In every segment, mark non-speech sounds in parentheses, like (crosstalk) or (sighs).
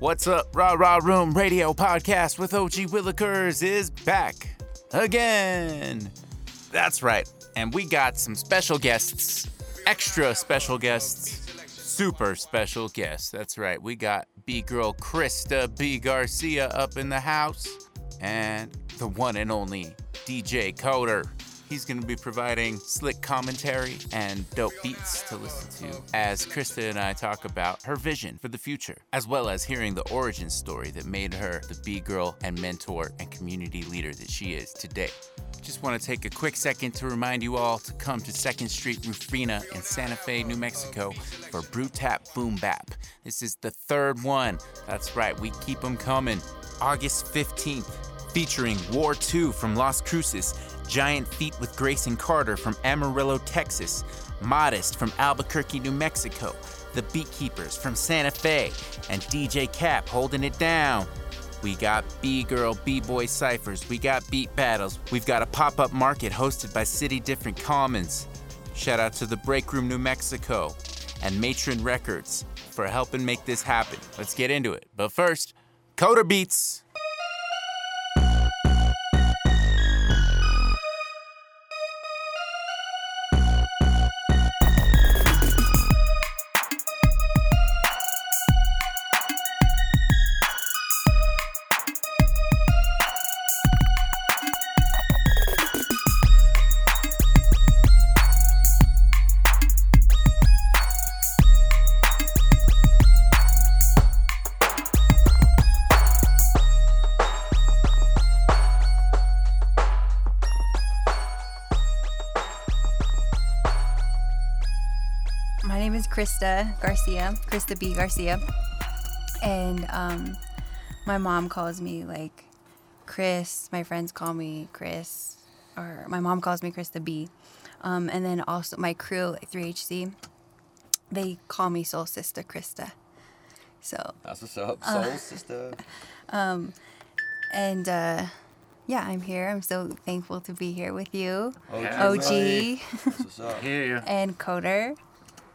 What's up, Raw Raw Room Radio Podcast with OG Willikers is back again. That's right, and we got some special guests, extra special guests, super special guests. That's right, we got B girl Krista B Garcia up in the house, and the one and only DJ Coder. He's going to be providing slick commentary and dope beats to listen to as Krista and I talk about her vision for the future, as well as hearing the origin story that made her the B girl and mentor and community leader that she is today. Just want to take a quick second to remind you all to come to 2nd Street Rufina in Santa Fe, New Mexico for Brew Tap Boom Bap. This is the third one. That's right, we keep them coming. August 15th, featuring War 2 from Las Cruces, Giant Feet with Grayson Carter from Amarillo, Texas, Modest from Albuquerque, New Mexico, The Beatkeepers from Santa Fe, and DJ Cap holding it down. We got B Girl, B Boy Cyphers, we got beat battles, we've got a pop up market hosted by City Different Commons. Shout out to the Break Room New Mexico and Matron Records for helping make this happen. Let's get into it. But first, Coder Beats. Krista Garcia, Krista B. Garcia. And um, my mom calls me like Chris. My friends call me Chris. Or my mom calls me Krista B. Um, and then also my crew at 3HC, they call me Soul Sister Krista. So, That's what's up, soul sister. (laughs) Um, and uh, yeah, I'm here. I'm so thankful to be here with you, OG. OG. That's what's up. Hear ya. and Coder,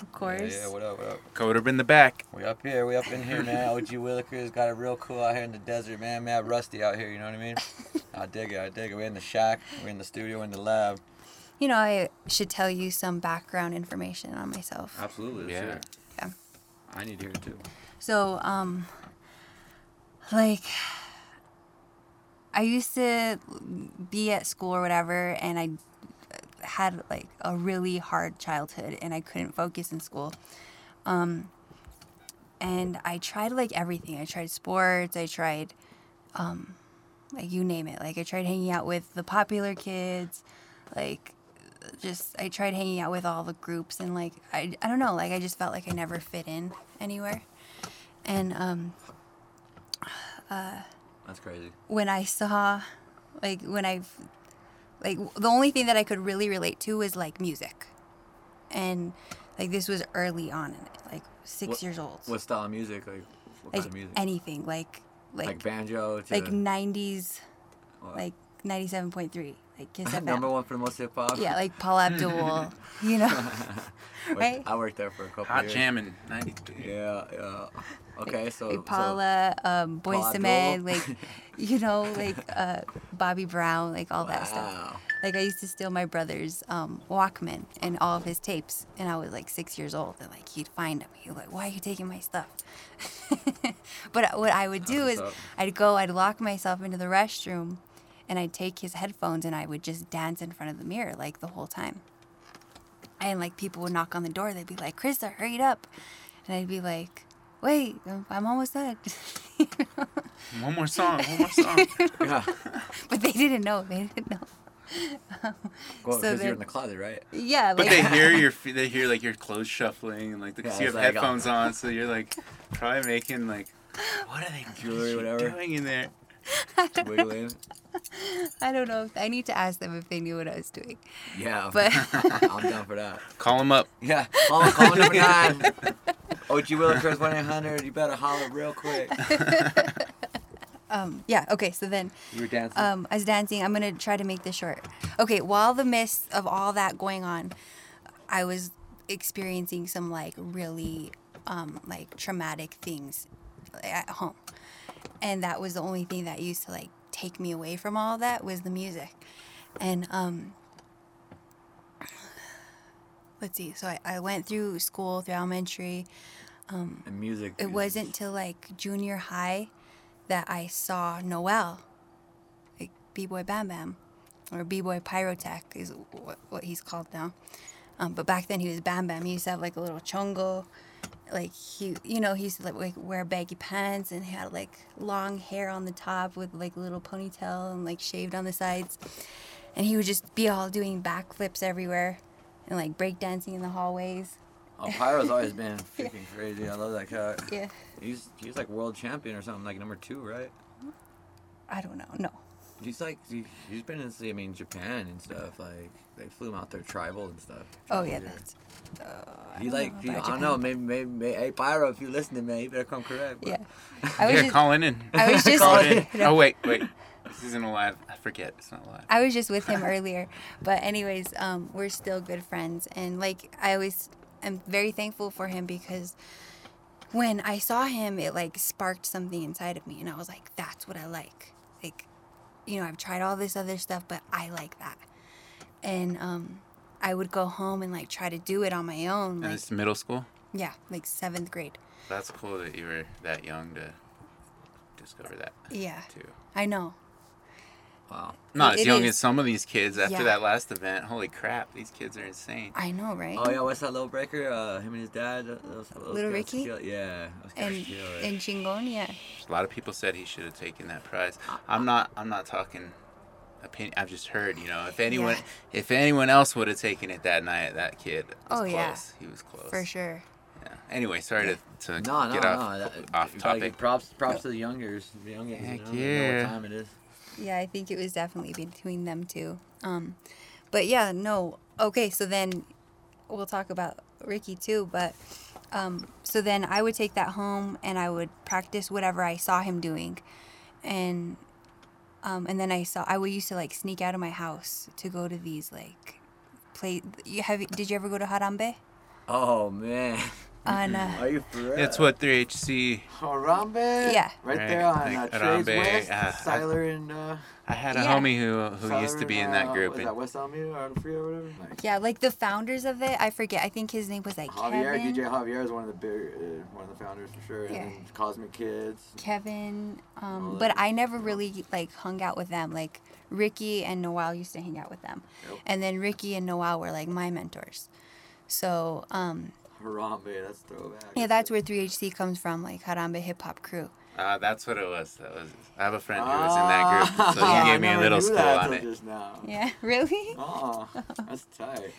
of course. yeah, what up, what up? Coder in the back. We up here, we up in here, man. (laughs) OG Willikers got it real cool out here in the desert, man. Mad rusty out here, you know what I mean? (laughs) I dig it, I dig it. We're in the shack, we're in the studio, in the lab. You know, I should tell you some background information on myself. Absolutely, Yeah. Yeah. I need to hear it too. So, um, like, I used to be at school or whatever, and I had like a really hard childhood, and I couldn't focus in school. Um, and I tried like everything. I tried sports. I tried, um, like you name it. Like I tried hanging out with the popular kids, like just I tried hanging out with all the groups and like I, I don't know like I just felt like I never fit in anywhere and um Uh, That's crazy. when I saw like when I like the only thing that I could really relate to was like music and like this was early on in it like six What- years old What style of music? Like, what like kind of music? anything like like like banjo to like 90s like 97.3 like Kiss FM. number one for the most hip hop. yeah like Paula Abdul (laughs) you know right? I worked there for a couple Hot years. jamming. 93. Yeah, yeah. Okay, so like so- Paula, um, Boys Paula to Men, like you know, like uh, Bobby Brown, like all that stuff. Like I used to steal my brother's um, Walkman and all of his tapes, and I was like six years old, and like he'd find them. He'd like, "Why are you taking my stuff?" (laughs) but what I would do That's is up. I'd go, I'd lock myself into the restroom, and I'd take his headphones and I would just dance in front of the mirror like the whole time. And like people would knock on the door, they'd be like, "Krista, hurry up," and I'd be like, "Wait, I'm almost done." (laughs) One more song. One more song. (laughs) Yeah. but they didn't know. They didn't know. Well, So because then- you're in the closet, right? Yeah, But they hear (laughs) your they hear like your clothes shuffling and like because Yeah, you have like, uh, headphones on, so you're like probably making like what are they Jewelry, what is she whatever. doing in there? (laughs) Wiggling. (laughs) I don't know. I need to ask them if they knew what I was doing. Yeah. But (laughs) I'm down for that. Call them up. Yeah. Call, call number nine. OG Willikers 1 800. You better holler real quick. um, yeah, okay. So then, You were dancing. um, I was dancing. I'm gonna try to make this short. Okay, while the midst of all that going on, I was experiencing some like really um, like traumatic things at home, and that was the only thing that used to like take me away from all that was the music, and um. Let's see. So I, I went through school through elementary. um And music. It wasn't till like junior high that I saw Noel, like B Boy Bam Bam, or B Boy Pyrotech is what, what he's called now. Um, but back then he was Bam Bam. He used to have like a little chongo, like he, you know, he used to like, like wear baggy pants and had like long hair on the top with like a little ponytail and like shaved on the sides, and he would just be all doing backflips everywhere, and like breakdancing in the hallways. Oh, Pyro's always (laughs) been freaking crazy. I love that cat. Yeah, He's he's like world champion or something, like number two, right? I don't know. No. He's like he, he's been in I mean Japan and stuff. Like they flew him out there tribal and stuff. Oh yeah, Tribal that's. Uh, I like know he, I don't know maybe, maybe maybe hey Pyro if you're listening man you better come correct. but- Yeah, (laughs) I was yeah, just, calling in. I was just, Call in. (laughs) Oh wait, wait. This isn't alive. I forget. It's not alive. I was just with him earlier, but anyways, um, we're still good friends, and like I always am very thankful for him because when I saw him, it like sparked something inside of me, and I was like, that's what I like. Like, you know, I've tried all this other stuff, but I like that, and um, I would go home and like try to do it on my own, And like it's middle school. yeah, like seventh grade. That's cool that you were that young to discover that Yeah, too. I know. Wow. Not as It young is. as some of these kids after Yeah. that last event. Holy crap, these kids are insane. I know, right? Oh yeah, what's that little breaker? Uh, him and his dad. uh, Those, those Little Ricky? kill- Yeah. those and kill it. and Chingon, yeah. A lot of people said he should have taken that prize. I'm not. I'm not talking opinion. I've just heard. You know, if anyone, Yeah. if anyone else would have taken it that night, that kid was Oh, close. yeah. He was close. For sure. Yeah. Anyway, sorry to, to No, no, get no. off that- off you give topic. Props, props to the youngers. The youngers. Heck you know, they know yeah. what time it is. Yeah, I think it was definitely between them two. Um, but yeah, no. Okay, so then we'll talk about Ricky too. But um, so then I would take that home and I would practice whatever I saw him doing, and um, and then I saw I used to like sneak out of my house to go to these like play. You have did you ever go to Harambe? Oh man. (laughs) On uh, Are you for real? It's what 3HC. Harambe. Yeah. Right, Right, there on like uh, Trey's Harambe, West. uh, Siler and. Uh, I had a Yeah. homie who who used to Siler be in that uh, group. Was and that West Alameda or on the freeway or whatever? Like, yeah, like the founders of it. I forget. I think his name was like Javier, Kevin. DJ Javier is one of the big, uh, one of the founders for sure. Yeah. And Cosmic Kids. Kevin, um, but that. I never really like hung out with them. Like Ricky and Noel used to hang out with them, Yep. and then Ricky and Noel were like my mentors. So um, Harambe, that's throwback. yeah, that's where 3HC comes from, like Harambe Hip Hop Crew. Uh, that's what it was. That was. I have a friend who was in that group, so he gave (laughs) me a little school on it. (laughs) Yeah, really? (laughs) Oh, that's tight.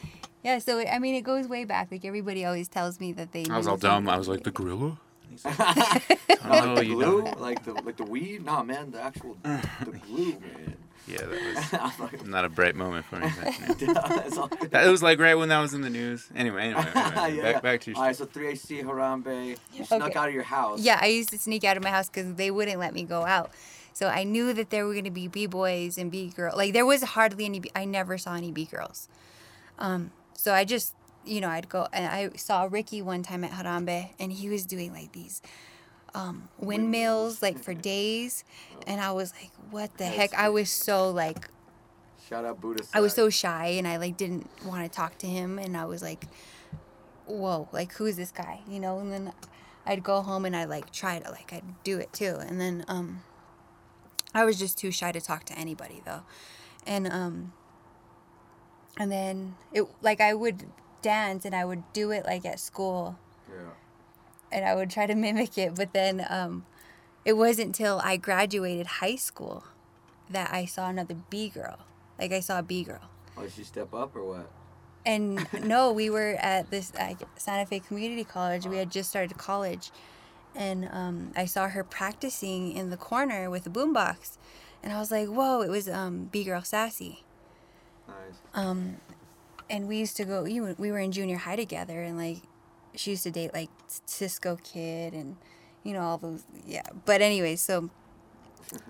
Yeah. So I mean, it goes way back. Like everybody always tells me that they. I was all dumb. I was like the gorilla. no, Oh, like the you glue, like the like the weed. Nah, man, the actual the glue, man. Yeah, that (laughs) was not a bright moment for me. but, (laughs) yeah. that's all good. That- It was like right when that was in the news. Anyway, anyway, anyway, Yeah, (laughs) yeah. back, back to your. All right, so 3HC Harambe, you snuck out of your house. Yeah, I used to sneak out of my house because they wouldn't let me go out. So I knew that there were going to be b boys and b girls. Like there was hardly any. B- I never saw any b girls. Um, so I just, you know, I'd go and I saw Ricky one time at Harambe, and he was doing like these um, windmills like for days, and I was like, what the heck? I was so like Shout out Buddha. I was so shy and I like didn't want to talk to him and I was like, whoa, like who's this guy? You know, and then I'd go home and I'd like try to like I'd do it too. And then um I was just too shy to talk to anybody though. And um and then it like I would dance and I would do it like at school. And I would try to mimic it, but then um it wasn't until I graduated high school that I saw another B girl. Like I saw a B girl. Oh, did she step up or what? And (laughs) no, we were at this Santa Fe Community College. We had just started college, and um, I saw her practicing in the corner with a boombox, and I was like, "Whoa!" It was um, B girl Sassy, Nice. um, and we used to go. You we were in junior high together, and like she used to date like Cisco Kid, and you know all those. Yeah, but anyway, so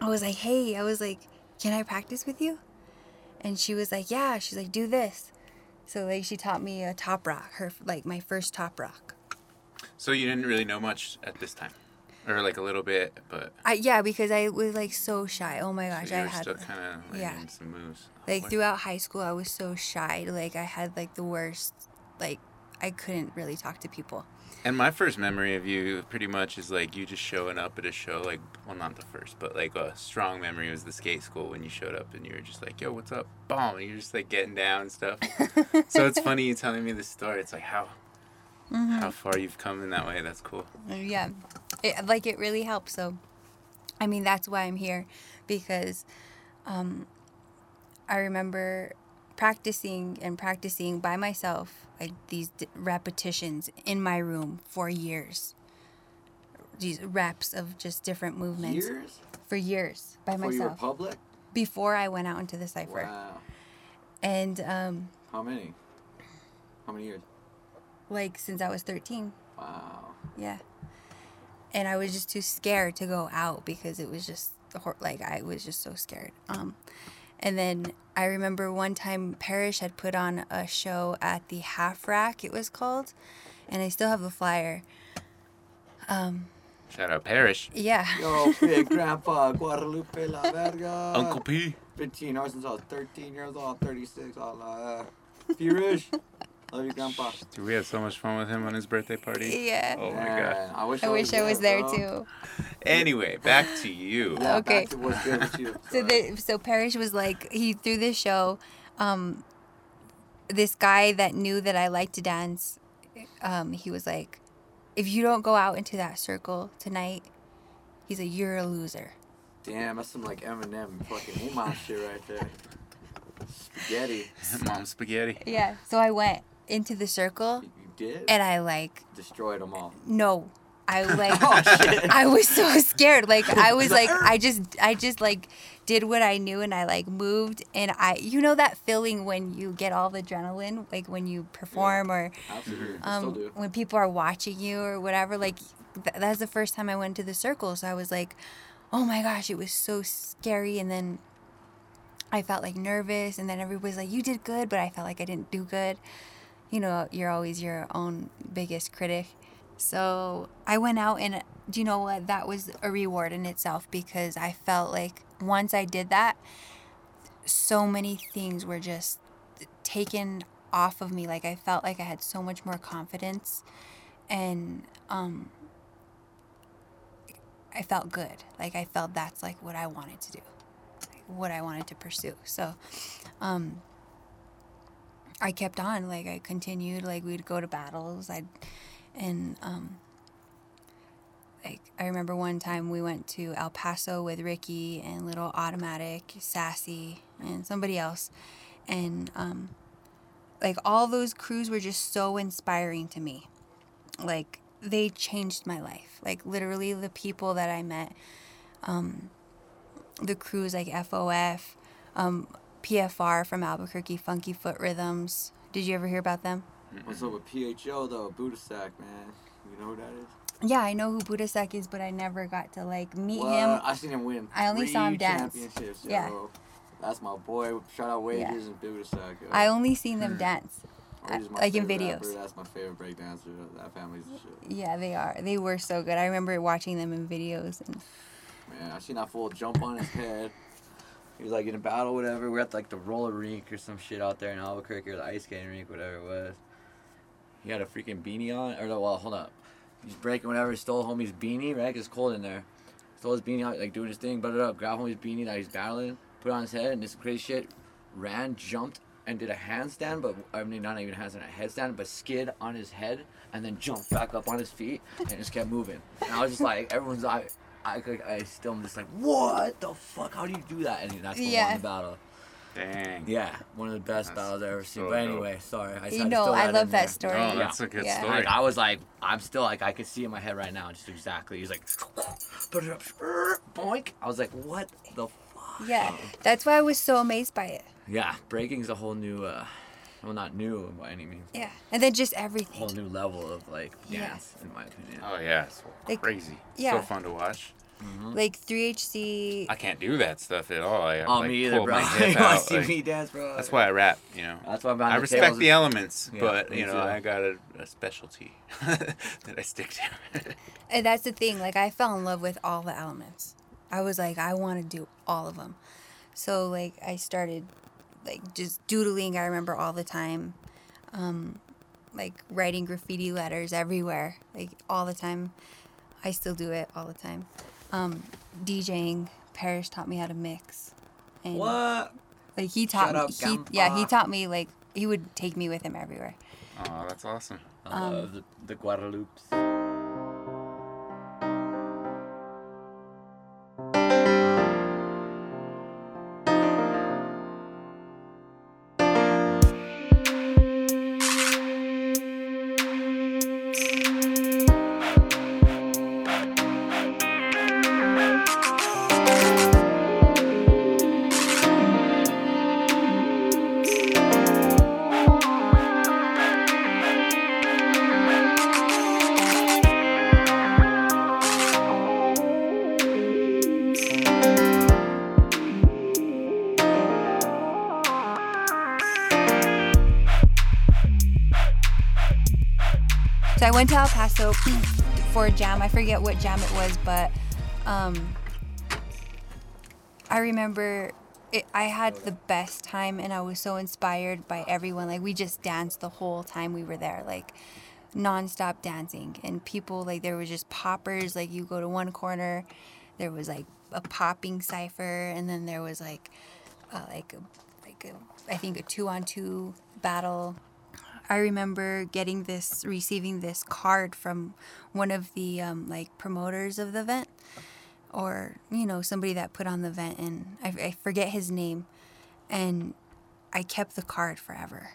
I was like, "Hey," I was like, "Can I practice with you?" And she was like, "Yeah." She's like, "Do this." So like she taught me a top rock, her like my first top rock. So you didn't really know much at this time. or like a little bit, but I yeah, because I was like so shy. Oh my gosh, so I had still kind of yeah. learning some moves. Oh like What- throughout high school I was so shy. Like I had like the worst like I couldn't really talk to people. And my first memory of you pretty much is like you just showing up at a show, like, well, not the first, but like a strong memory was the skate school when you showed up and you were just like, yo, what's up? Boom. And you're just like getting down and stuff. (laughs) so it's funny you telling me this story. It's like how, Mm-hmm. how far you've come in that way. That's cool. Uh, yeah it, like it really helps so i mean that's why i'm here because um, i remember practicing and practicing by myself like these d- repetitions in my room for years these reps of just different movements Years for years by before you were myself public. before i went out into the cipher Wow. and um, How many? How many years? like since i was 13 Wow. Yeah. And I was just too scared to go out because it was just hor- like I was just so scared. Um, and then I remember one time Parrish had put on a show at the Half Rack, it was called, and I still have the flyer. Shout out Parrish. Yeah. Yo, big (laughs) grandpa Guadalupe La Verga. Uncle P. 15 years since I was 13 years old, 36. All uh, Furish. (laughs) Love you, grandpa. Dude, we had so much fun with him on his birthday party. Yeah. Oh my god. I wish I wish I was there too. (laughs) Anyway, back to you. Yeah, Okay. back to what's good with you. (laughs) So Sorry. the so Parrish was like he threw this show. Um, this guy that knew that I liked to dance, um, he was like, if you don't go out into that circle tonight, he's like, you're a loser. Damn, that's some like Eminem fucking Uman shit right there. Spaghetti. (laughs) Mom spaghetti. Yeah. So I went into the circle You did? and I like Destroyed them all. no. I (laughs) like Oh, shit. (laughs) I was so scared. Like I was like (laughs) I just I just like did what I knew and I like moved and I you know that feeling when you get all the adrenaline like when you perform or. I still um when people are watching you or whatever like th- that's the first time I went to the circle so I was like oh my gosh it was so scary and then I felt like nervous and then everybody's like you did good but I felt like I didn't do good you know you're always your own biggest critic. So I went out and do you know what? That was a reward in itself because I felt like once I did that so many things were just taken off of me. Like I felt like I had so much more confidence and um I felt good. Like I felt that's like what I wanted to do what I wanted to pursue. So um I kept on like I continued like we'd go to battles I'd and um like I remember one time we went to El Paso with Ricky and Little Automatic, Sassy, and somebody else, and um, like all those crews were just so inspiring to me. Like they changed my life. Like literally the people that I met, um, the crews like FOF, um, PFR from Albuquerque, Funky Foot Rhythms. Did you ever hear about them? What's up with PHO though? Buddha Sack, man. You know who that is? Yeah, I know who Buddhasak is, but I never got to like meet Well, him. I seen him win. I only saw him dance. Championships, Yeah. yo. That's my boy. Shout out Wages Yeah. and Buddha Sack. yo. I only seen them (laughs) dance. My uh, like in videos. rapper. That's my favorite breakdancer. That family's the shit. Yeah, they are. They were so good. I remember watching them in videos. And Man, I seen that fool jump on his head. He was like in a battle, whatever. We're at like the roller rink or some shit out there in Albuquerque or the ice skating rink, whatever it was. He had a freaking beanie on, or no, well, hold up. He's breaking whatever. Stole homie's beanie, right? it's cold in there. Stole his beanie out, like doing his thing, but it up. Grab homie's beanie that he's battling, put on his head, and this crazy shit. Ran, jumped, and did a handstand, but I mean not even a handstand, a headstand, but skid on his head, and then jumped back up on his feet, and just kept moving. And I was just like, everyone's like. I, I, I still am just like, what the fuck? How do you do that? And that's what Yeah. won the battle. Dang. Yeah, one of the best That's battles I've ever seen. so but dope. anyway, sorry. I you decided know, throw I in love that story. Oh, Yeah. that's a good Yeah. story. Like, I was like, I'm still like, I can see in my head right now, just exactly. He's like, put it up, boink. I was like, what the fuck? Yeah, that's why I was so amazed by it. Yeah, breaking's a whole new, uh, well, not new by any means, Yeah, and then just everything. a whole new level of like Yeah. dance, in my opinion. Oh yeah, it's Like, crazy. yeah. So fun to watch. Mm-hmm. Like 3HC. I can't do that stuff at all. I Oh, like, me either, bro. my (laughs) hip you want out, to see like- me dance, bro? That's why I rap, you know. That's why I'm I the respect tables. the elements, Yeah, but you know, too. I got a, a specialty (laughs) that I stick to. (laughs) And that's the thing. Like I fell in love with all the elements. I was like, I want to do all of them. So like I started like just doodling. I remember all the time, um, like writing graffiti letters everywhere, like all the time. I still do it all the time. Um, DJing. Parrish taught me how to mix. And What? Like he taught Shut me. up, he, yeah, he taught me like he would take me with him everywhere. oh, that's awesome. I love the, the Guadalupes. I went to El Paso for a jam. I forget what jam it was, but um, I remember it, I had the best time and I was so inspired by everyone. Like, we just danced the whole time we were there, like, nonstop dancing. And people, like, there was just poppers. Like, you go to one corner, there was like a popping cipher, and then there was like, uh, like, a, like a, I think a two on two battle. I remember getting this, receiving this card from one of the um, like promoters of the event, or you know somebody that put on the event, and I, I forget his name, and I kept the card forever,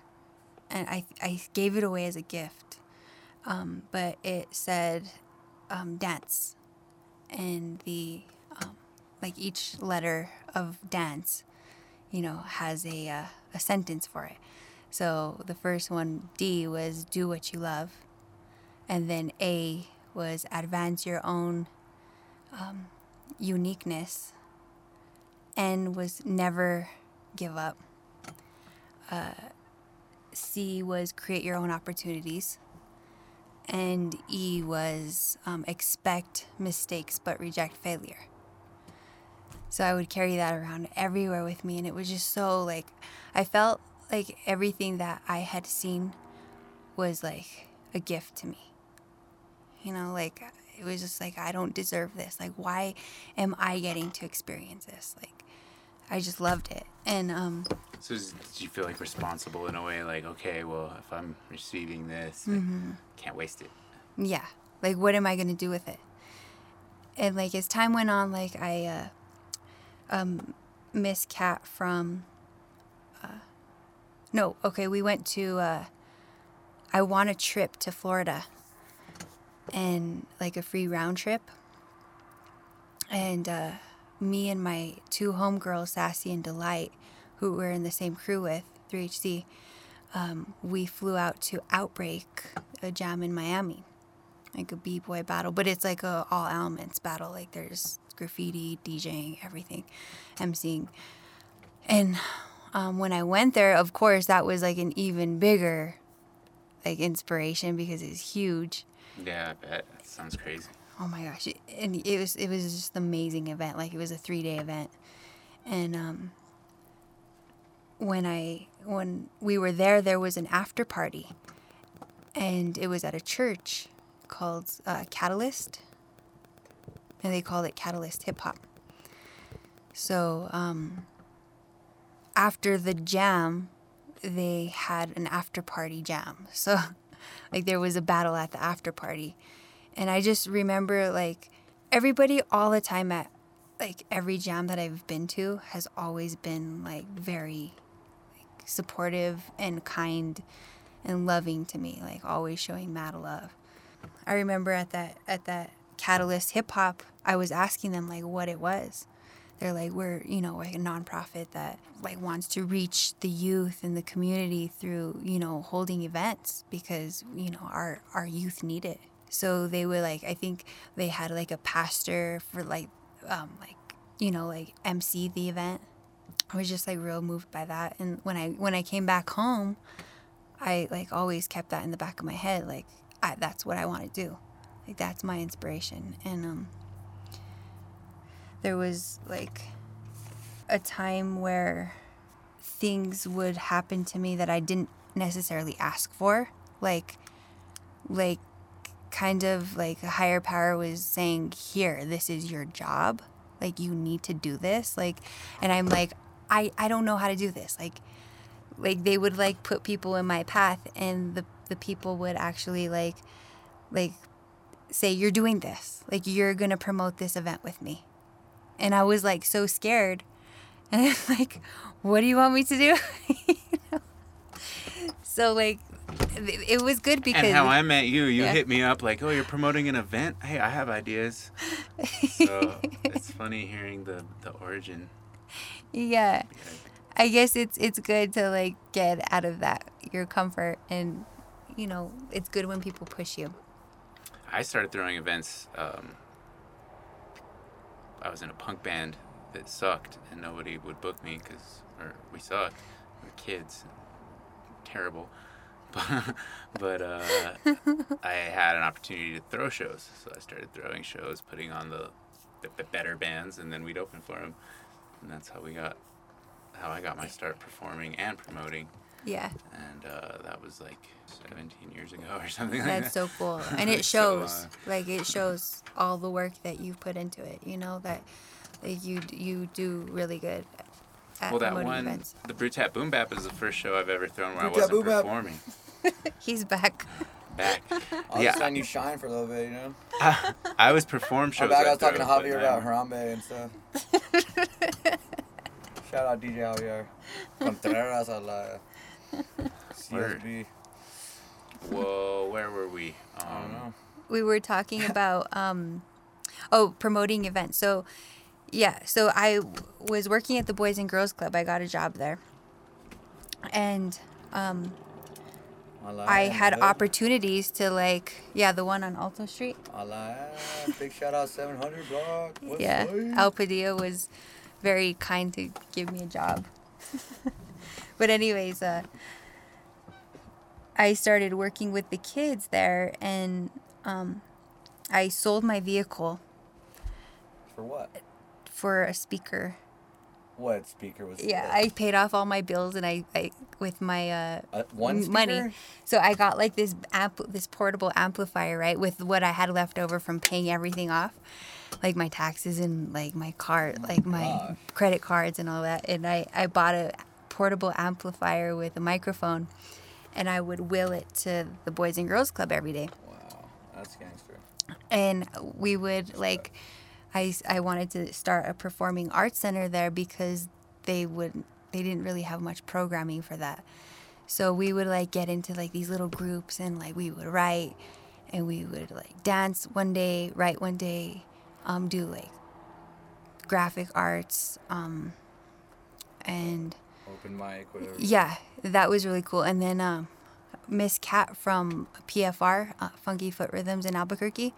and I I gave it away as a gift, um, but it said um, dance, and the um, like each letter of dance, you know, has a uh, a sentence for it. So the first one, D, was do what you love. And then A was advance your own um, uniqueness. N was never give up. Uh, C was create your own opportunities. And E was um, expect mistakes but reject failure. So I would carry that around everywhere with me. And it was just so like, I felt like everything that I had seen was like a gift to me. You know, like it was just like, I don't deserve this. Like, why am I getting to experience this? Like, I just loved it. And, um, So did you feel like responsible in a way? Like, okay, well, if I'm receiving this, like, can't waste it. yeah, like, what am I going to do with it? And, like, as time went on, like, I, uh, um, Miss Cat from, no, okay, we went to, uh, I want a trip to Florida and like a free round trip. And uh, me and my two homegirls, Sassy and Delight, who we're in the same crew with, 3HC, um, we flew out to Outbreak, a jam in Miami, like a b-boy battle, but it's like a all elements battle. Like there's graffiti, DJing, everything, emceeing. And um, when I went there, of course, that was like an even bigger like inspiration because it's huge. Yeah, I bet. That sounds crazy. Oh my gosh! It- And it was it was just an amazing event. Like it was a three day event, and um, when I when we were there, there was an after party, and it was at a church called uh, Catalyst, and they called it Catalyst Hip Hop. So um, after the jam, they had an after party jam. (laughs) So like there was a battle at the after party. And I just remember like everybody all the time at like every jam that I've been to has always been like very like, supportive and kind and loving to me, like always showing mad love. I remember at that at that Catalyst Hip Hop, I was asking them like what it was. They're like we're you know like a nonprofit that like wants to reach the youth and the community through you know holding events because you know our our youth need it So they would like I think they had like a pastor for like um like you know like MC the event. I was just like real moved by that. And when I when I came back home, I like always kept that in the back of my head like I, that's what I want to do. Like that's my inspiration. And um there was like a time where things would happen to me that I didn't necessarily ask for. Like like kind of like a higher power was saying, "Here, this is your job. Like you need to do this." Like and I'm like, "I I don't know how to do this." Like like they would like put people in my path and the the people would actually like like say you're doing this. Like you're going to promote this event with me. And I was like so scared. (laughs) And I'm like, "What do you want me to do?" (laughs) You know? So like it was good because And how I met you, you Yeah. hit me up like, "Oh, you're promoting an event? Hey, I have ideas." So (laughs) it's funny hearing the the origin. yeah. I guess it's it's good to like get out of that your comfort and you know, it's good when people push you. I started throwing events. Um, I was in a punk band that sucked, and nobody would book me because we sucked. We were kids, terrible. But, (laughs) but uh, I had an opportunity to throw shows, so I started throwing shows, putting on the, the, the better bands, and then we'd open for them, and that's how we got how I got my start performing and promoting, Yeah. and uh, that was like 17 years ago or (laughs) something like that. That's so cool. (laughs) And it So, shows. uh, like it shows all the work that you've put into it, you know, that like you you do really good at Well, that one, events. the Brew Tap Boom Bap is the first show I've ever thrown where Brew I wasn't Boom Bap. performing. (laughs) He's back. Back. I'll yeah, just letting you shine for a little bit, you know? I was perform I'm shows. back, I I was talking to throw, but Javier now- about Harambe and stuff. Shout out DJ Javier. Contreras a la CSB. Whoa, where were we? Um, I don't know. we were talking about (laughs) um oh promoting events so yeah so i w- was working at the boys and girls club i got a job there and um A la had hood. opportunities to like yeah the one on alto street A. Big shout out 700 block. West yeah side. al padilla was very kind to give me a job (laughs) but anyways uh i started working with the kids there and um i sold my vehicle For what? for a speaker What speaker was it? Yeah, that? I paid off all my bills and I, I with my uh, Uh, one money. So I got like this amp, this portable amplifier, right, with what I had left over from paying everything off, like my taxes and like my card, like my gosh. credit cards and all that. And I I bought a portable amplifier with a microphone, and I would will it to the Boys and Girls Club every day Wow, that's gangster. and we would like I, I wanted to start a performing arts center there because they would they didn't really have much programming for that so we would like get into like these little groups and like we would write and we would like dance one day write one day um, do like graphic arts um, and Open mic, whatever. yeah, that was really cool. And then um, Miss Cat from PFR, uh, Funky Foot Rhythms in Albuquerque,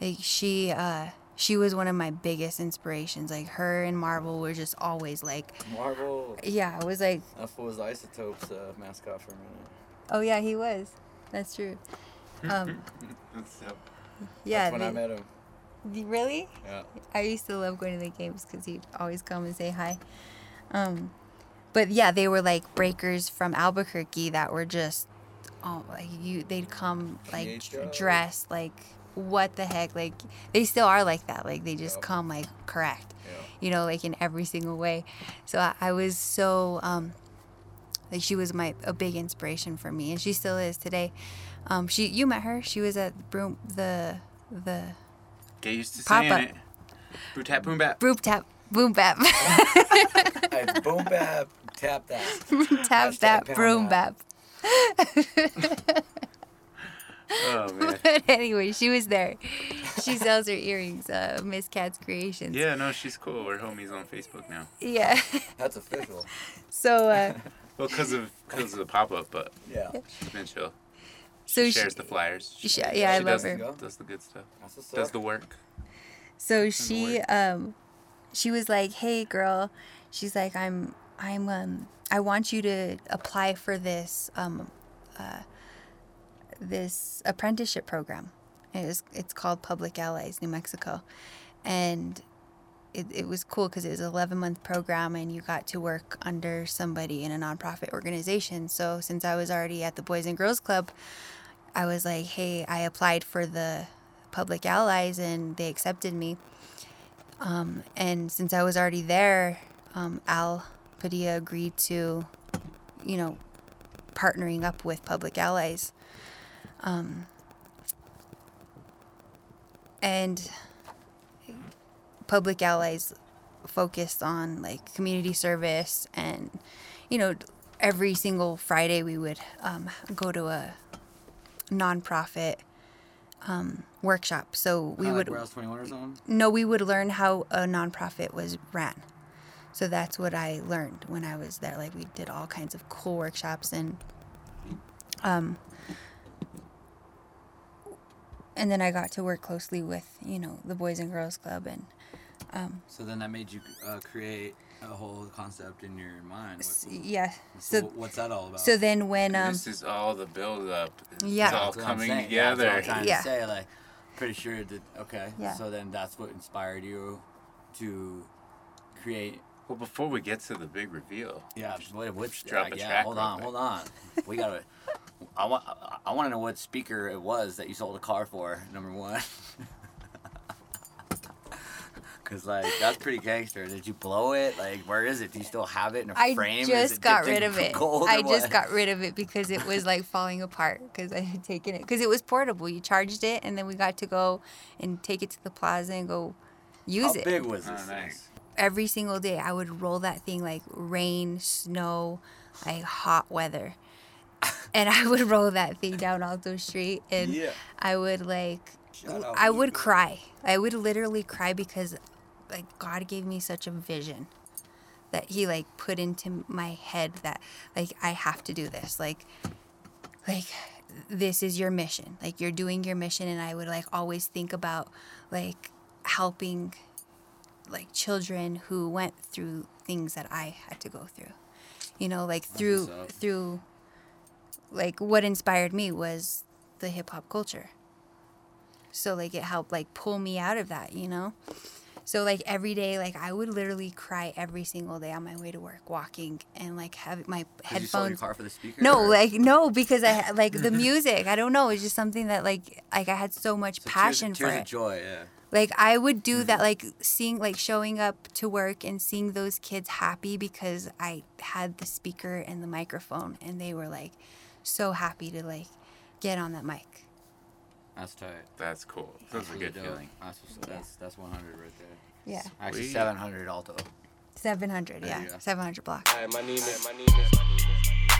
like she uh, she was one of my biggest inspirations. Like her and Marvel were just always like, Marvel. yeah, I was like, That was Isotopes uh, mascot for a minute. oh yeah, he was. That's true. (laughs) Um, That's dope. yeah. That's when I met him. Really? Yeah. I used to love going to the games because he'd always come and say hi. Um, but yeah, they were like breakers from Albuquerque that were just, oh, like you, they'd come like dressed like what the heck, like they still are like that. Like they just Yep. come like correct, Yeah. you know, like in every single way. So I, I was so um, like she was my a big inspiration for me, and she still is today. Um, she you met her. She was at Broom the the Get used to Papa. saying it. Brew Tap Boom Bap. Boop tap boom bap. (laughs) Boom bap, tap that. (laughs) tap Hashtag that pound broom that. bap. Oh (laughs) man. But anyway, she was there. She sells her earrings, uh, Miss Cat's Creations. Yeah, no, she's cool. We're homies on Facebook now. Yeah. That's official. (laughs) So uh, Well, because of because of the pop up, but Yeah. she's been chill. So she she- shares the flyers. she- yeah, I love does, her. Does the good stuff. That's what's Does up. the work. So she work. um she was like, "Hey girl." She's like, "I'm I'm um I want you to apply for this um uh this apprenticeship program. It is it's called Public Allies New Mexico." And it, it was cool because it was an 11 month program and you got to work under somebody in a nonprofit organization. So since I was already at the Boys and Girls Club, I was like, hey, I applied for the Public Allies and they accepted me. Um, and since I was already there, um, Al Padilla agreed to, you know, partnering up with Public Allies. Um, and Public Allies focused on like community service and, you know, every single Friday we would um, go to a nonprofit um, workshop. So we Kinda would like 21 or something. no, we would learn how a nonprofit was ran. So that's what I learned when I was there. Like we did all kinds of cool workshops and um and then I got to work closely with, you know, the Boys and Girls Club and So then that made you uh, create a whole concept in your mind. What, yeah. so So what's that all about? so then when um this is all the build up. Yeah. It's all That's I'm coming saying. Yeah, together. that's what I'm trying Yeah. to say. Like, pretty sure that. Okay. Yeah. So then that's what inspired you to create. Well, before we get to the big reveal, Yeah. What, which? drop uh, a yeah. track hold real on. quick. Hold on. We gotta. (laughs) I want. I, I want to know what speaker it was that you sold a car for. Number one. (laughs) Cause like that's pretty gangster. Did you blow it? Like where is it? Do you still have it in a I frame? Is just it got rid of it. gold or I just got rid of it because it was like falling apart because I had taken it because it was portable. You charged it and then we got to go and take it to the plaza and go use How it. big was Oh, this? thing? nice. Every single day I would roll that thing like rain, snow, like hot weather. (laughs) and I would roll that thing down Alto Street and Yeah. I would like I would cry. I would literally cry because like God gave me such a vision that he like put into my head that like I have to do this. Like like this is your mission. Like you're doing your mission and I would like always think about like helping like children who went through things that I had to go through. You know, like through through like what inspired me was the hip hop culture. So like it helped like pull me out of that, you know? So like every day like I would literally cry every single day on my way to work walking and like have my 'Cause you sold your headphones car for the speaker? no, or- like no, because I (laughs) like the music. I don't know. It's just something that like like I had so much So passion tears, for of it. joy. Yeah. Like I would do Mm-hmm. that, like seeing, like showing up to work and seeing those kids happy because I had the speaker and the microphone, and they were like so happy to like get on that mic. That's tight. That's cool. That's a really good dope. feeling. That's, what's- that's that's 100 right there. Yeah, Actually, We- 700 alto. seven hundred. Yeah, seven hundred block. Hi, my name is my name is my name is my name is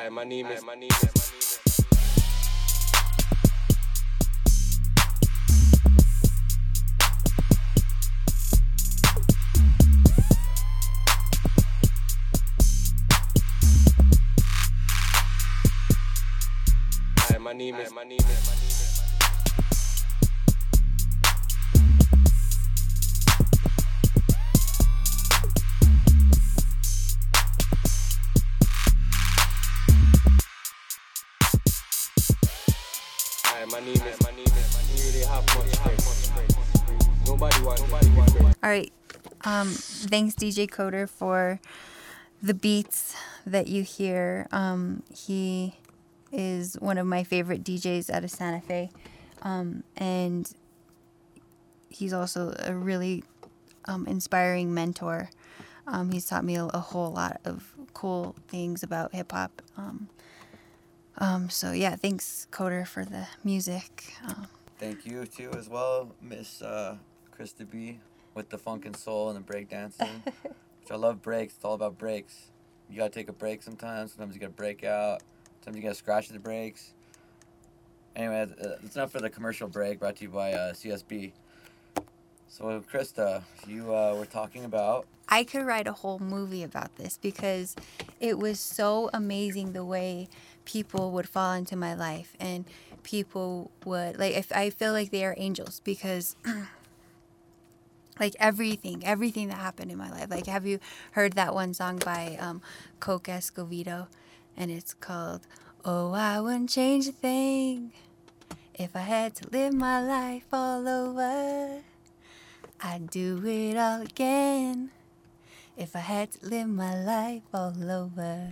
Hi, my name is my name is my name is Hi, my name is my name is All right. Um, thanks, DJ Coder, for the beats that you hear. Um, he is one of my favorite DJs out of Santa Fe. Um, and he's also a really um, inspiring mentor. Um, he's taught me a, a whole lot of cool things about hip hop. Um, um, so, yeah, thanks, Coder, for the music. Um, Thank you too as well, Miss uh, Krista B, with the funk and soul and the break dancing. (laughs) which I love breaks. It's all about breaks. You gotta take a break sometimes. Sometimes you gotta break out. Sometimes you gotta scratch the breaks. Anyway, it's that's enough for the commercial break. Brought to you by uh, CSB. So, Krista, you uh, were talking about. I could write a whole movie about this because it was so amazing the way people would fall into my life and people would like if I feel like they are angels because (clears throat) like everything everything that happened in my life like have you heard that one song by um Coke Escovedo and it's called Oh I wouldn't change a thing if I had to live my life all over I'd do it all again if I had to live my life all over.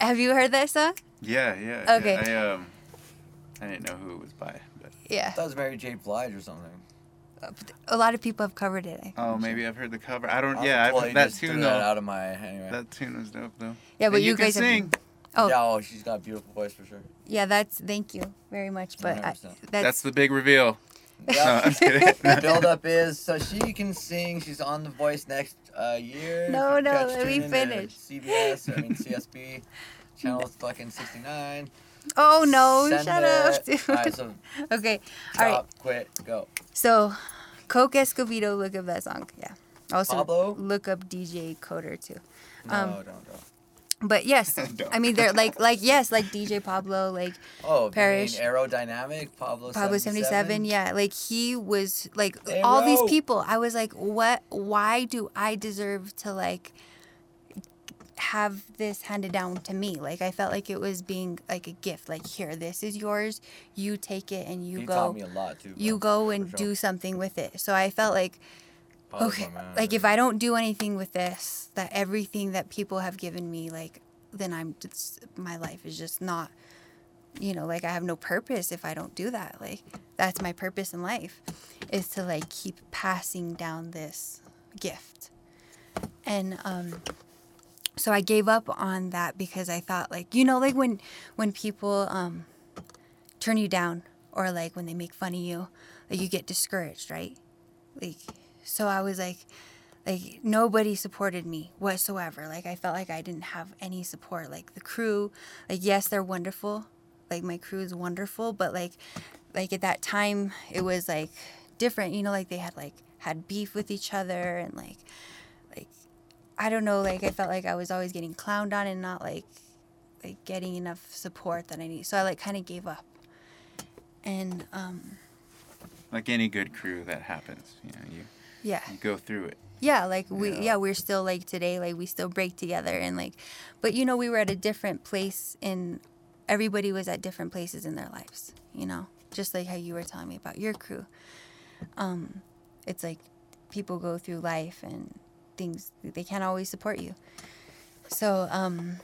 Have you heard that song? Yeah, yeah. Okay. Yeah, I um, I didn't know who it was by, but Yeah. I thought it was Mary J. Blige or something. A lot of people have covered it. oh, maybe I've heard the cover. I don't. I Yeah, well, I, that just threw tune that out of my anyway. That tune was dope though. Yeah, but And you, you can guys have- sing. Oh, Yeah, oh, she's got a beautiful voice for sure. yeah. That's thank you very much. But I, that's, That's the big reveal. No, Yeah. I'm kidding. (laughs) the build-up is so she can sing. She's on The Voice next uh, year. No, no, Catch- let me finish. CBS, I mean CSB, channel fucking 69. Oh no! Send shut up, (laughs) dude. All right, so okay, all right. quit, go. So, Coke Escovedo, look up that song. Yeah. Also, Pablo? look up DJ Coder too. No, Um, don't, don't. But yes. (laughs) I mean they're like like yes, like DJ Pablo, like Oh. Parish. Aerodynamic, Pablo. Pablo 77 yeah like he was like all these people i was like what why do i deserve to like have this handed down to me. Like i felt like it was being like a gift. Like here this is yours. You take it and you He go taught me a lot too. you go and sure. do something with it. So i felt like okay like if i don't do anything with this that everything that people have given me like then i'm just my life is just not you know like i have no purpose if i don't do that. Like that's my purpose in life is to like keep passing down this gift. And um so i gave up on that because i thought like you know like when when people um turn you down or like when they make fun of you like you get discouraged right? Like so i was like like nobody supported me whatsoever. Like i felt like i didn't have any support. Like the crew like yes they're wonderful. Like my crew is wonderful but like like at that time it was like different. You know like they had like had beef with each other and like like i don't know like i felt like i was always getting clowned on and not like like getting enough support that i need so i like kind of gave up and um like any good crew, that happens. You know, you yeah you go through it. Yeah, like we Yeah. yeah. we're still like today like we still break together and like but you know we were at a different place in everybody was at different places in their lives, you know. Just like how you were telling me about your crew. Um it's like people go through life and things they can't always support you. So um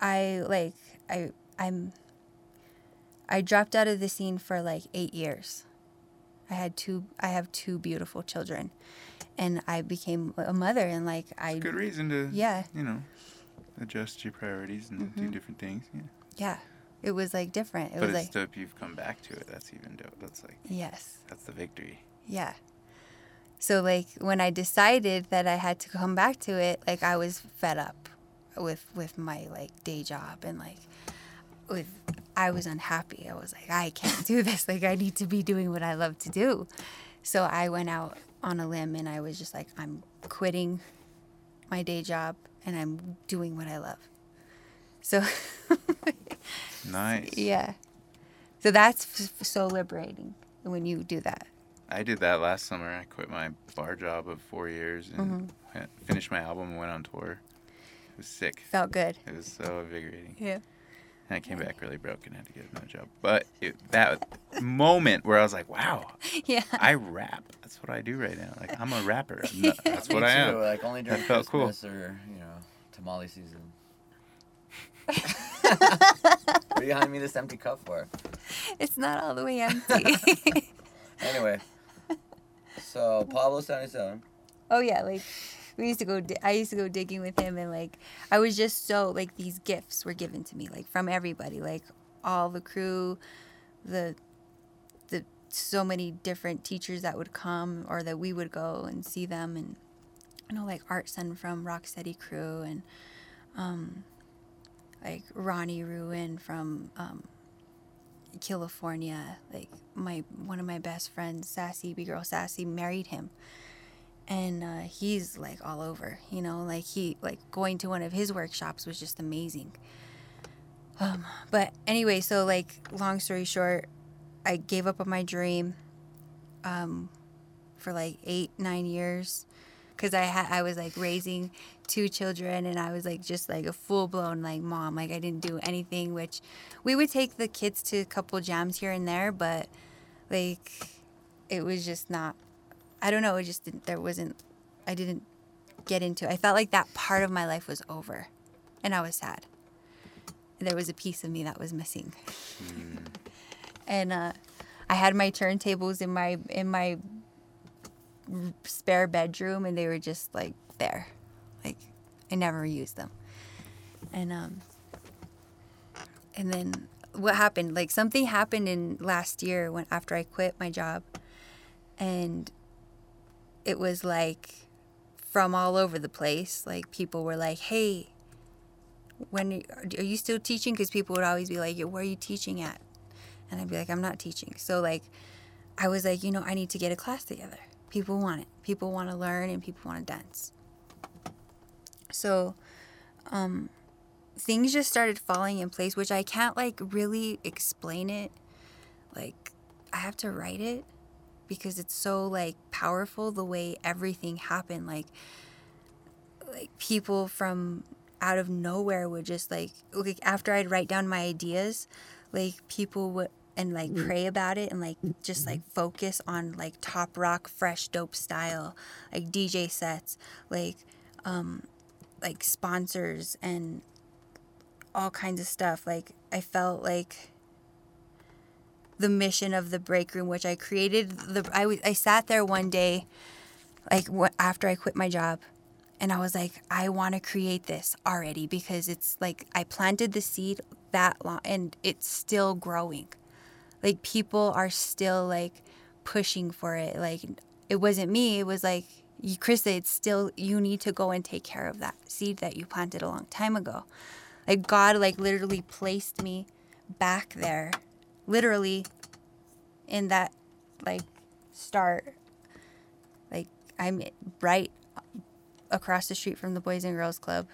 I like I I'm I dropped out of the scene for like 8 years. I had two I have two beautiful children and I became a mother and like I Good reason to Yeah. you know adjust your priorities and do different things. Yeah. yeah. It was like different. It but was it's like dope you've come back to it. That's even dope. That's like yes. that's the victory. Yeah. So like when I decided that I had to come back to it, like I was fed up with with my like day job and like with I was unhappy. I was like I can't do this. Like I need to be doing what I love to do. So I went out on a limb and I was just like I'm quitting my day job and I'm doing what I love. So (laughs) Nice. yeah. So that's f- so liberating when you do that. I did that last summer. I quit my bar job of four years and Mm-hmm. went- finished my album and went on tour. It was sick. Felt good. It was so invigorating. Yeah. And I came back really broken. And had to get another job. But it, that moment where I was like, "Wow, (laughs) Yeah. I rap. That's what I do right now. Like I'm a rapper. I'm (laughs) not- that's what I too, am." Like only during (laughs) felt cool. Christmas or you know tamale season. what are you handing me this empty cup for? It's not all the way empty. Anyway, so Pablo seventy seven. oh yeah, like we used to go. Di- I used to go digging with him, and like I was just so like these gifts were given to me, like from everybody, like all the crew, the the so many different teachers that would come or that we would go and see them, and you know like Art Son from Rocksteady Crew, and um like Ronnie Ruin from um California. Like my one of my best friends, Sassy, B girl Sassy, married him, and uh, he's like all over. You know, like he like going to one of his workshops was just amazing. Um, but anyway, so like long story short, I gave up on my dream. Um, for like eight nine years because I had I was like raising two children and I was like just like a full blown like mom like I didn't do anything which we would take the kids to a couple jams here and there but like it was just not I don't know it just didn't, there wasn't I didn't get into it. I felt like that part of my life was over and I was sad there was a piece of me that was missing and uh I had my turntables in my in my spare bedroom and they were just like there. I never used them. And um and then what happened? Like something happened in last year when after I quit my job and it was like from all over the place. Like people were like, "Hey, when are you still teaching?" Because people would always be like, "Where are you teaching at?" And I'd be like, "I'm not teaching." So like, I was like, you know, I need to get a class together. People want it. People want to learn, and people want to dance. So, um, things just started falling in place, which I can't like really explain it. Like, I have to write it because it's so like powerful the way everything happened. Like, like people from out of nowhere would just like like after I'd write down my ideas, like people would and like pray about it and like just like focus on like top rock fresh dope style like DJ sets like um like sponsors and all kinds of stuff like I felt like the mission of the break room which I created the I I sat there one day like after I quit my job and I was like, I want to create this already because it's like I planted the seed that long and it's still growing. Like people are still like pushing for it. Like it wasn't me. It was like Krista. It's still you need to go and take care of that seed that you planted a long time ago. Like God, like literally placed me back there, literally in that like start. Like I'm right across the street from the Boys and Girls Club.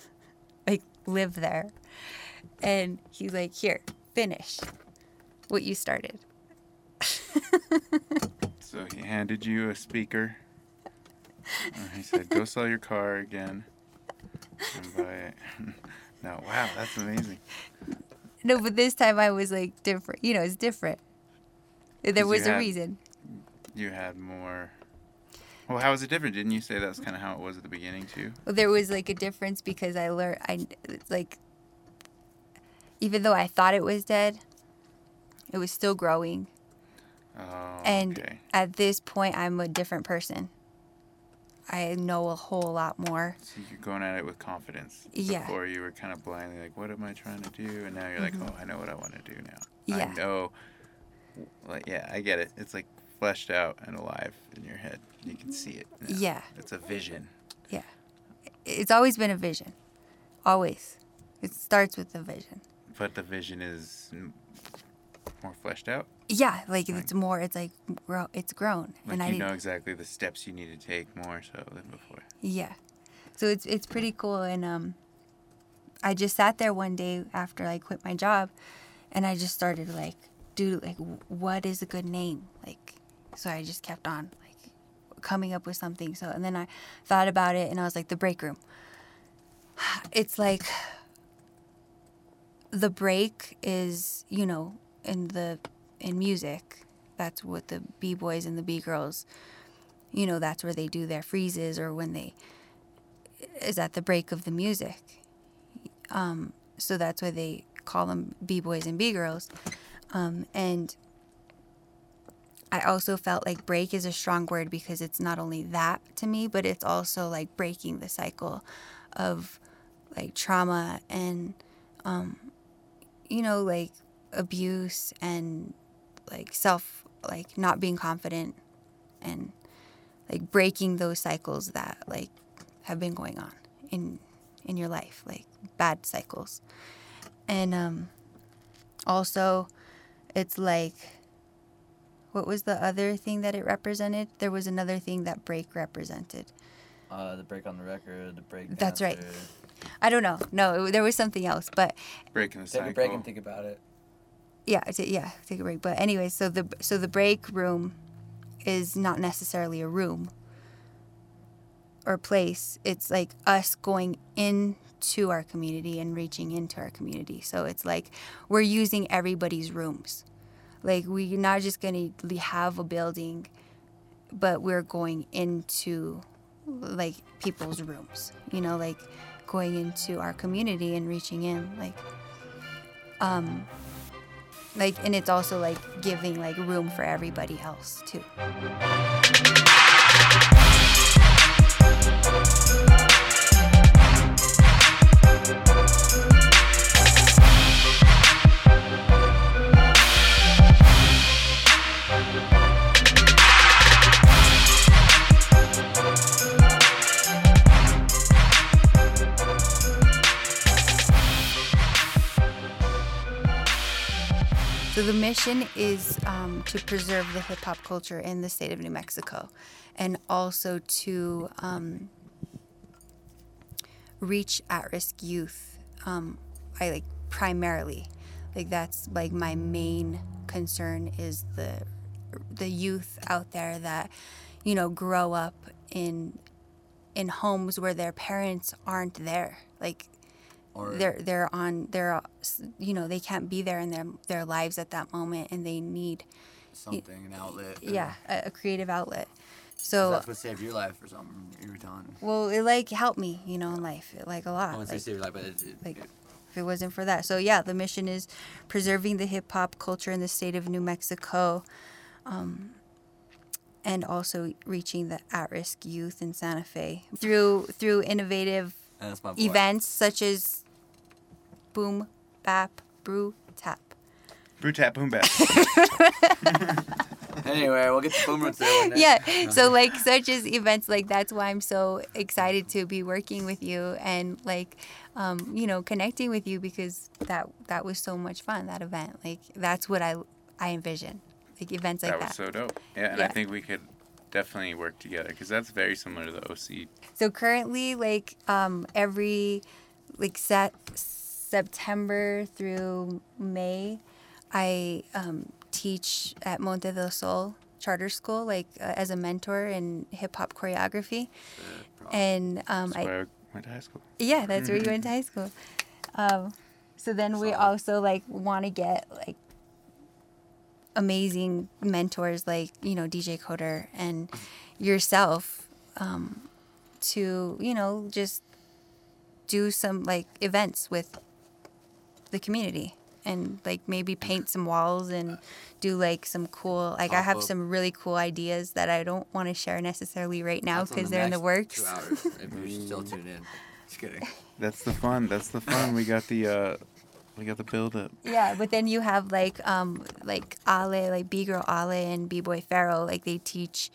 (laughs) like live there. And he's like, "Here, finish what you started." (laughs) So he handed you a speaker. And (laughs) he said, "Go sell your car again and buy it." (laughs) No, wow, that's amazing. No, but this time I was like different. You know, it's different. There was a had- reason. You had more. Well, how was it different? Didn't you say that's kind of how it was at the beginning too? Well, there was like a difference because I learned I like even though I thought it was dead, it was still growing. Oh, And okay. at this point I'm a different person. I know a whole lot more. So you're going at it with confidence. Yeah. Before you were kind of blindly like, "What am I trying to do?" And now you're like, "Oh, I know what I want to do now. Mm-hmm. Yeah. I know." Like, yeah, I get it. It's like fleshed out and alive in your head. You can see it. now. Yeah. It's a vision. Yeah. It's always been a vision. Always. It starts with a vision. But the vision is more fleshed out. Yeah, like it's more it's like grow it's grown. Like and I you didn't know exactly the steps you need to take more so than before. Yeah. So it's it's pretty cool and um I just sat there one day after I quit my job and I just started like dude like what is a good name? Like so I just kept on like coming up with something. So and then I thought about it and I was like the break room. (sighs) It's like the break is, you know, in the in music. That's what the B boys and the B girls you know, that's where they do their freezes or when they is at the break of the music. Um, so that's why they call them B boys and B girls. Um, and I also felt like break is a strong word because it's not only that to me, but it's also like breaking the cycle of like trauma and, um, you know, like abuse and like self, like not being confident and like breaking those cycles that like have been going on in in your life like bad cycles and um also it's like what was the other thing that it represented? There was another thing that break represented. Uh, the break on the record, the break. That's right. I don't know. No, it, there was something else, but Breaking the Take cycle. a break and think about it. Yeah, ta- yeah, take a break. But anyway, so the so the break room is not necessarily a room or place. It's like us going into our community and reaching into our community. So it's like we're using everybody's rooms. Like we're not just gonna have a building, but we're going into like people's rooms. You know, like going into our community and reaching in. Like, um, like and it's also like giving like room for everybody else too mission is um, to preserve the hip hop culture in the state of New Mexico, and also to um, reach at-risk youth. Um, I like primarily, like that's like my main concern is the the youth out there that you know grow up in in homes where their parents aren't there, like Or they're they're on they're you know they can't be there in their their lives at that moment and they need something, an outlet. yeah a, a creative outlet So that's what saved your life or something. You were telling. well it like helped me you know in life it, like a lot wouldn't say like, saved your life, but it, it, like if it wasn't for that so yeah the mission is preserving the hip-hop culture in the state of new mexico um, and also reaching the at-risk youth in santa fe through through innovative that's my boy. events such as boom bap brew tap Brew tap boom bap. (laughs) Anyway, we'll get the boom roots there one yeah so (laughs) like such as events like that's why i'm so excited to be working with you and like um, you know connecting with you because that that was so much fun that event like that's what i i envision like events like that that, was so dope. Yeah, and I think we could definitely work together because that's very similar to the OC. So currently, like um, every like set September through May, I um, teach at Monte del Sol Charter School, like uh, as a mentor in hip hop choreography, and um, That's I where I went to high school. yeah, that's where you went to (laughs) high school. Um, so then we also like want to get like amazing mentors like you know DJ Coder and yourself um, to you know just do some like events with the community and like maybe paint some walls and do like some cool like I have Pop-up. some really cool ideas that I don't want to share necessarily right now That's on because they're in the works. Two hours. If you're still tuned in. Just kidding. (laughs) That's the fun. That's the fun. We got the uh, we got the build up. Yeah, but then you have like um like Ale, like B girl Ale and B boy Pharaoh, like they teach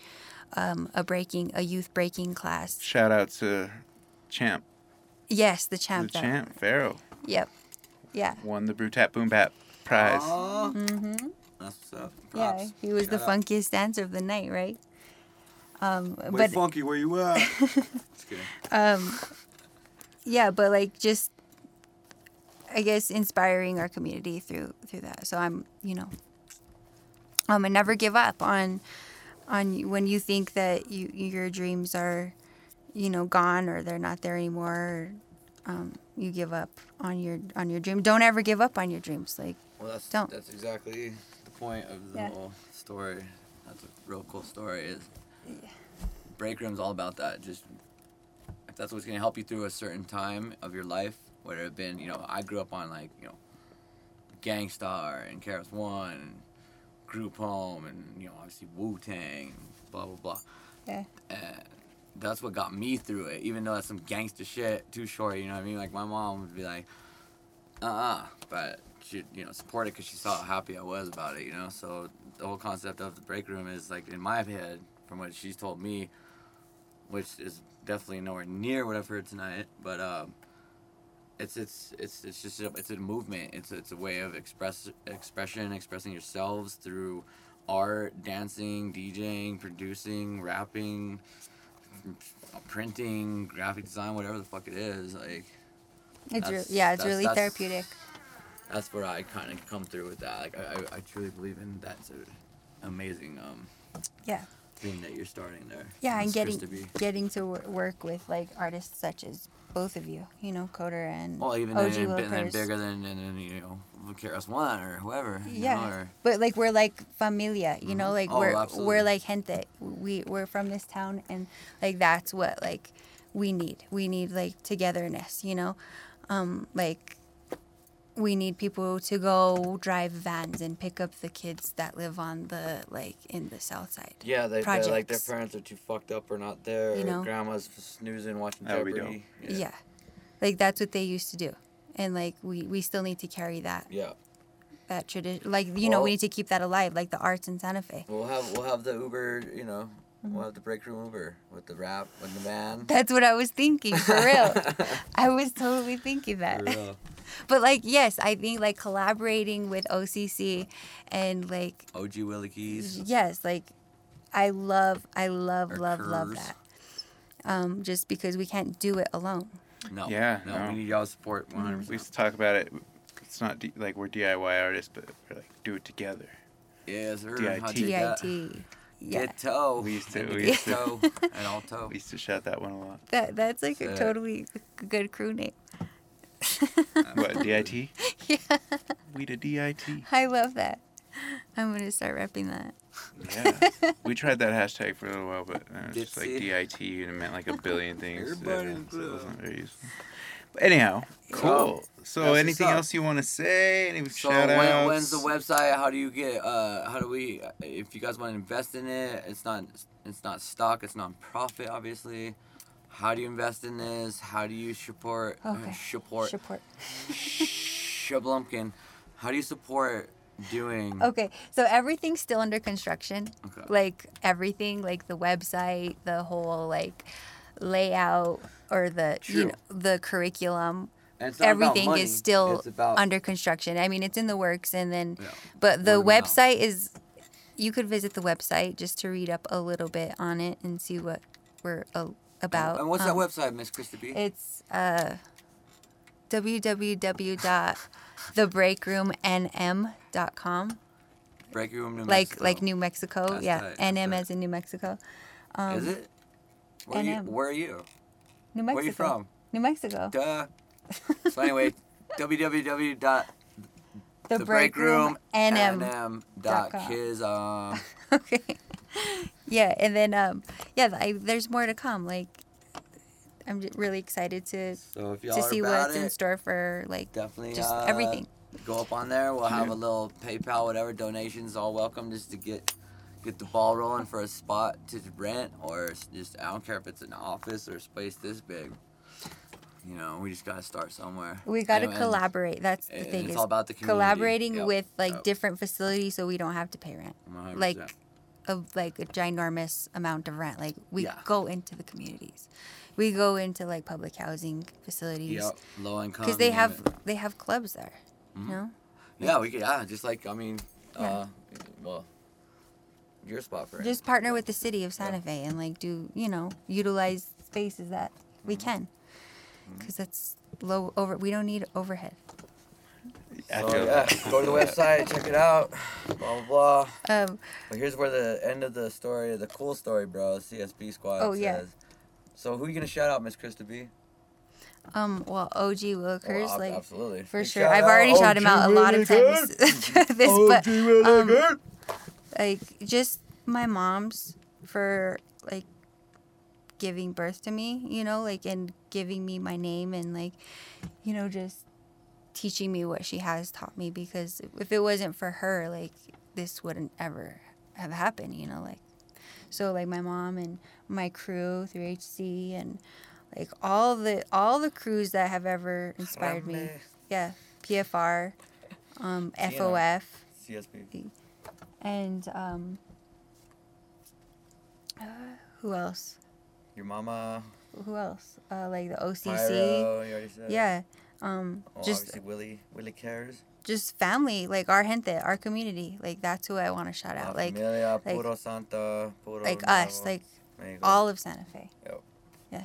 um a breaking a youth breaking class. Shout out to Champ, Yes, the the champ. that- Champ Pharaoh Yep. Yeah. won the Brew Tap Boom Bap prize. Aw, Mhm. that's what's up. Yeah, he was the Shout out. funkiest dancer of the night, right? Um, Wait, but Funky, where you at? (laughs) Just kidding. um, yeah, but like just, I guess inspiring our community through through that. So I'm, you know, um, and never give up on, on when you think that you your dreams are, you know, gone or they're not there anymore. Or, um, you give up on your on your dream. Don't ever give up on your dreams. Like Well, that's Don't. that's exactly the point of the Yeah. whole story. That's a real cool story. Is break room's all about that. Just if that's what's gonna help you through a certain time of your life, whether it been you know I grew up on like you know Gang Starr and KRS One, and Group Home, and you know obviously Wu Tang, blah blah blah. yeah, And that's what got me through it. Even though that's some gangster shit, too short. You know what I mean? Like my mom would be like, uh uh but she you know support it because she saw how happy I was about it. You know, so the whole concept of the break room is like in my head, from what she's told me, which is definitely nowhere near what I've heard tonight. But um, it's it's it's it's just a, it's a movement. It's it's a way of express expression, expressing yourselves through art, dancing, DJing, producing, rapping, printing, graphic design, whatever the fuck it is. Like It's re- yeah, it's that's- really that's- therapeutic. that's where I kind of come through with that. Like I, I, I truly believe in that's an amazing um Yeah. thing that you're starting there. Yeah, and getting to getting to wor- work with like artists such as both of you, you know, Coder and Well, even OG then, and, then bigger than, than, than you know, KRS One or whoever. you yeah, know, or- but like we're like familia, you know, like Oh, we're absolutely. we're like gente. We we're from this town, and like that's what like we need. We need like togetherness, you know, um, like we need people to go drive vans and pick up the kids that live on the like in the south side. Yeah, they, they're like their parents are too fucked up or not there. You know? grandma's snoozing watching That would Jeopardy. Yeah. like that's what they used to do, and like we we still need to carry that Yeah. that tradition. Like you know, we need to keep that alive, like the arts in Santa Fe. We'll have we'll have the Uber, you know, Mm-hmm. we'll have the break room Uber with the rap with the van. That's what I was thinking for real. (laughs) I was totally thinking that. For real. (laughs) But like, yes, I think like collaborating with OCC and like, OG Willie Keys. yes, like, I love, I love, Or love, love that. Um, just because we can't do it alone. No. Yeah, No, no. we need y'all's support Mm-hmm. 100%. We used to talk about it. It's not D- like we're DIY artists, but we're like do it together. Yes, sir. DIT. How'd you get DIT. that? Yeah. Ditto. We used to- And we used to- (laughs) ditto and alto. We used to shout that one a lot. That that's like a totally good crew name. (laughs) What DIT? (laughs) Yeah. We the DIT. I love that. I'm gonna start repping that. Yeah. we tried that hashtag for a little while, but uh, it's just like Ditzy. DIT and it meant like a billion things. Everybody so it wasn't very useful. But anyhow, cool. that's So anything else you want to say? Any So shout when, outs? when's the website? How do you get? Uh, how do we? If you guys want to invest in it, it's not. It's not stock. It's non-profit, obviously. How do you invest in this? How do you support? Okay. support. Support. Shablumpkin. How do you support doing? Okay, so everything's still under construction. Okay. Like everything, like the website, the whole like layout or the you know the curriculum. And it's not about Everything is still about- under construction. I mean, it's in the works, and then, Yeah. but the Word of mouth. website is. You could visit the website just to read up a little bit on it and see what we're uh, about. And what's Um, that website, Miss Krista B? It's uh, www.thebreakroomnm.com. Break Room, New Like Mexico. like New Mexico, That's yeah. NM as in New Mexico. Um, Is it? Where are, you, where are you? New Mexico. Where you from? New Mexico. Duh. so anyway, (laughs) www. The, the break room NM. NM dot dot kids (laughs) um okay. Yeah, and then um, yeah, I, there's more to come. Like, I'm really excited to so to see what's it, in store for like definitely just uh, everything. Go up on there. We'll have a little PayPal, whatever donations, all welcome, just to get get the ball rolling for a spot to rent, or just I don't care if it's an office or a space this big. You know, we just gotta start somewhere. We got to And- collaborate. That's the thing. it's all about the community. collaborating Yep. with like Yep. different facilities so we don't have to pay rent. 100%. Like of like a ginormous amount of rent. Like we Yeah. go into the communities. We go into like public housing facilities Yep, low income. because they have it. they have clubs there. Mhm. You know? Yeah, we could. Yeah, just like I mean, Yeah. uh, well, your spot for it. Just partner with the city of Santa Fe and like do you know utilize spaces that we Mm-hmm. can because that's low over. We don't need overhead. So, yeah, go to the website, (laughs) check it out. Blah blah blah. Um, But here's where the end of the story, the cool story, bro. CSB squad. Oh, yeah. So who you gonna shout out, Miss Krista B? um, well, OG Willikers, Oh, ab- like absolutely. for Big sure. I've out, already shot him out a lot of times (laughs) this, but OG really um, good. Like just my mom's for like giving birth to me, you know, like and giving me my name and like, you know, just teaching me what she has taught me because if it wasn't for her, like this wouldn't ever have happened, you know, like so like my mom and my crew through HC and like all the all the crews that have ever inspired me. Yeah, PFR, um. (laughs) FOF, CSB. And um, uh, who else? Your mama. Who else? Uh, like the OCC. Pyro, you already said. Yeah. Um, Oh, just obviously Willie Willie cares. just family, like our gente, our community. Like that's who I want to shout out. Like Familia, like- Puro Santa, Puro like us, like all of Santa Fe. Yep. Yeah.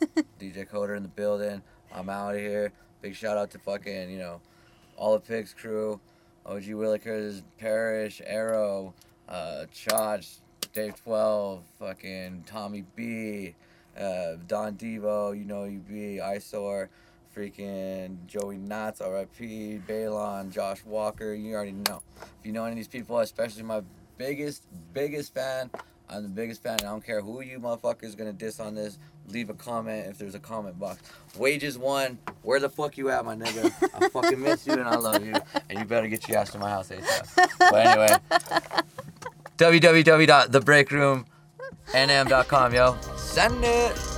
(laughs) DJ Coder in the building. I'm out of here. Big shout out to fucking, you know, all the Pigs crew, OG Willikers, Parrish, Arrow, uh, Chotch, Dave 12, fucking Tommy B, uh, Don Devo, you know you be, Isor, freaking Joey Knotts, RIP, Balon, Josh Walker, you already know. If you know any of these people, especially my biggest, biggest fan, I'm the biggest fan. I don't care who you motherfuckers gonna diss on this. Leave a comment if there's a comment box. Wages one. Where the fuck you at, my nigga? I fucking miss you and I love you. And you better get your ass to my house ASAP. But anyway, (laughs) www.thebreakroomnm.com, yo. Send it.